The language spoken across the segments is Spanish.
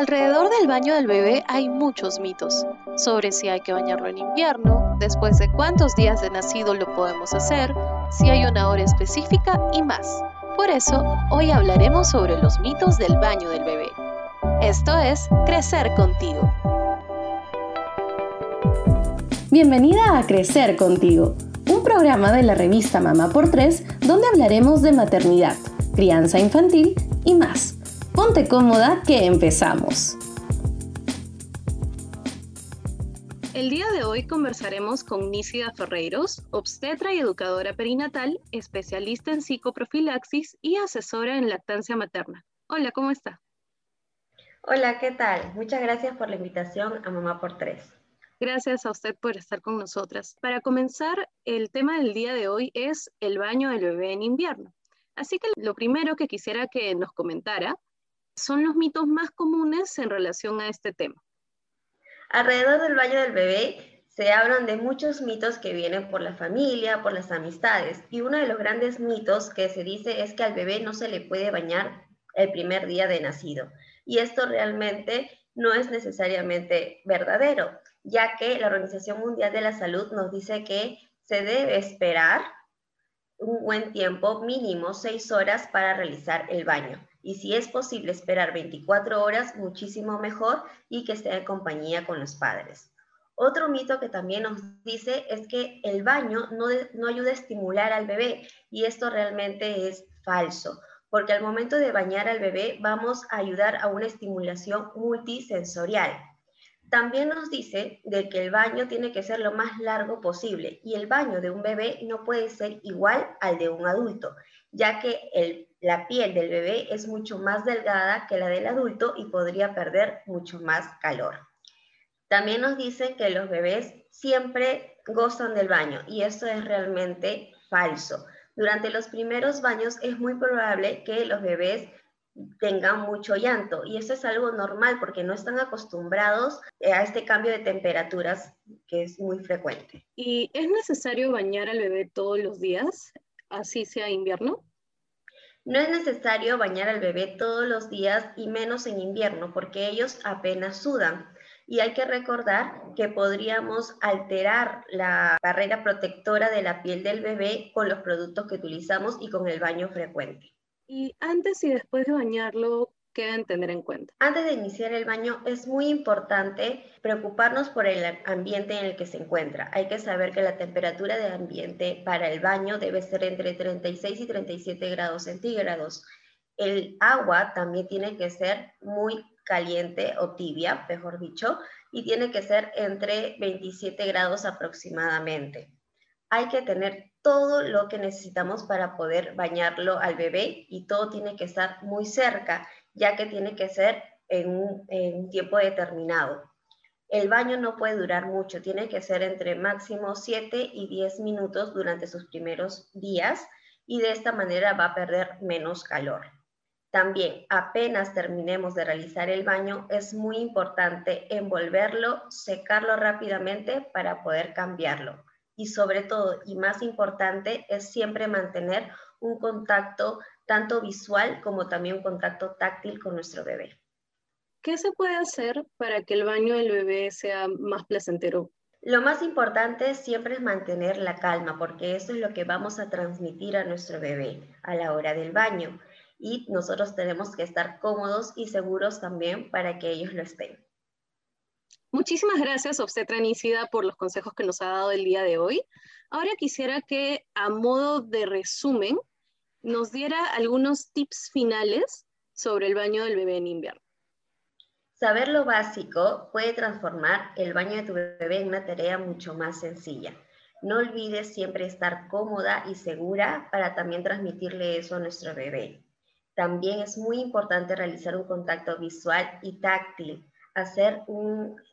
Alrededor del baño del bebé hay muchos mitos sobre si hay que bañarlo en invierno, después de cuántos días de nacido lo podemos hacer, si hay una hora específica y más. Por eso, hoy hablaremos sobre los mitos del baño del bebé. Esto es Crecer contigo. Bienvenida a Crecer contigo, un programa de la revista Mamá por Tres donde hablaremos de maternidad, crianza infantil y más. Ponte cómoda que empezamos. El día de hoy conversaremos con Nícida Ferreiros, obstetra y educadora perinatal, especialista en psicoprofilaxis y asesora en lactancia materna. Hola, ¿cómo está? Hola, ¿qué tal? Muchas gracias por la invitación a Mamá por Tres. Gracias a usted por estar con nosotras. Para comenzar, el tema del día de hoy es el baño del bebé en invierno. Así que lo primero que quisiera que nos comentara son los mitos más comunes en relación a este tema? Alrededor del baño del bebé se hablan de muchos mitos que vienen por la familia, por las amistades, y uno de los grandes mitos que se dice es que al bebé no se le puede bañar el primer día de nacido. Y esto realmente no es necesariamente verdadero, ya que la Organización Mundial de la Salud nos dice que se debe esperar un buen tiempo, mínimo seis horas, para realizar el baño. Y si es posible esperar 24 horas, muchísimo mejor y que esté en compañía con los padres. Otro mito que también nos dice es que el baño no, ayuda a estimular al bebé y esto realmente es falso, porque al momento de bañar al bebé vamos a ayudar a una estimulación multisensorial. También nos dice de que el baño tiene que ser lo más largo posible y el baño de un bebé no puede ser igual al de un adulto, ya que la piel del bebé es mucho más delgada que la del adulto y podría perder mucho más calor. También nos dice que los bebés siempre gozan del baño y esto es realmente falso. Durante los primeros baños es muy probable que los bebés tengan mucho llanto. Y eso es algo normal porque no están acostumbrados a este cambio de temperaturas que es muy frecuente. ¿Y es necesario bañar al bebé todos los días, así sea invierno? No es necesario bañar al bebé todos los días y menos en invierno porque ellos apenas sudan. Y hay que recordar que podríamos alterar la barrera protectora de la piel del bebé con los productos que utilizamos y con el baño frecuente. Y antes y después de bañarlo, ¿qué deben tener en cuenta? Antes de iniciar el baño es muy importante preocuparnos por el ambiente en el que se encuentra. Hay que saber que la temperatura de ambiente para el baño debe ser entre 36 y 37 grados centígrados. El agua también tiene que ser muy caliente o tibia, mejor dicho, y tiene que ser entre 27 grados aproximadamente hay que tener todo lo que necesitamos para poder bañarlo al bebé y todo tiene que estar muy cerca, ya que tiene que ser en un, tiempo determinado. El baño no puede durar mucho, tiene que ser entre máximo 7 y 10 minutos durante sus primeros días y de esta manera va a perder menos calor. También, apenas terminemos de realizar el baño, es muy importante envolverlo, secarlo rápidamente para poder cambiarlo y sobre todo, y más importante, es siempre mantener un contacto tanto visual como también un contacto táctil con nuestro bebé. ¿Qué se puede hacer para que el baño del bebé sea más placentero? Lo más importante siempre es mantener la calma, porque eso es lo que vamos a transmitir a nuestro bebé a la hora del baño. Y nosotros tenemos que estar cómodos y seguros también para que ellos lo estén. Muchísimas gracias, obstetra Nícida, por los consejos que nos ha dado el día de hoy. Ahora quisiera que, a modo de resumen, nos diera algunos tips finales sobre el baño del bebé en invierno. Saber lo básico puede transformar el baño de tu bebé en una tarea mucho más sencilla. No olvides siempre estar cómoda y segura para también transmitirle eso a nuestro bebé. También es muy importante realizar un contacto visual y táctil hacer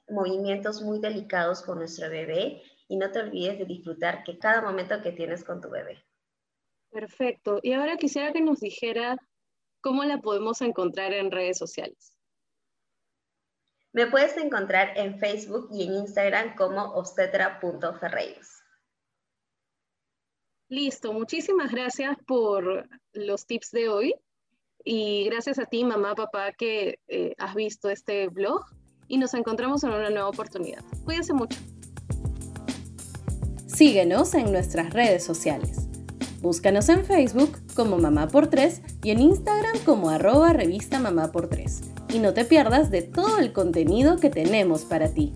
movimientos muy delicados con nuestro bebé y no te olvides de disfrutar que cada momento que tienes con tu bebé. Perfecto. Y ahora quisiera que nos dijera cómo la podemos encontrar en redes sociales. Me puedes encontrar en Facebook y en Instagram como obstetra.ferreiros. Listo, muchísimas gracias por los tips de hoy. Y gracias a ti, mamá, papá, que eh, has visto este blog y nos encontramos en una nueva oportunidad. Cuídense mucho. Síguenos en nuestras redes sociales. Búscanos en Facebook como Mamá por 3 y en Instagram como arroba revista Mamá por 3. Y no te pierdas de todo el contenido que tenemos para ti.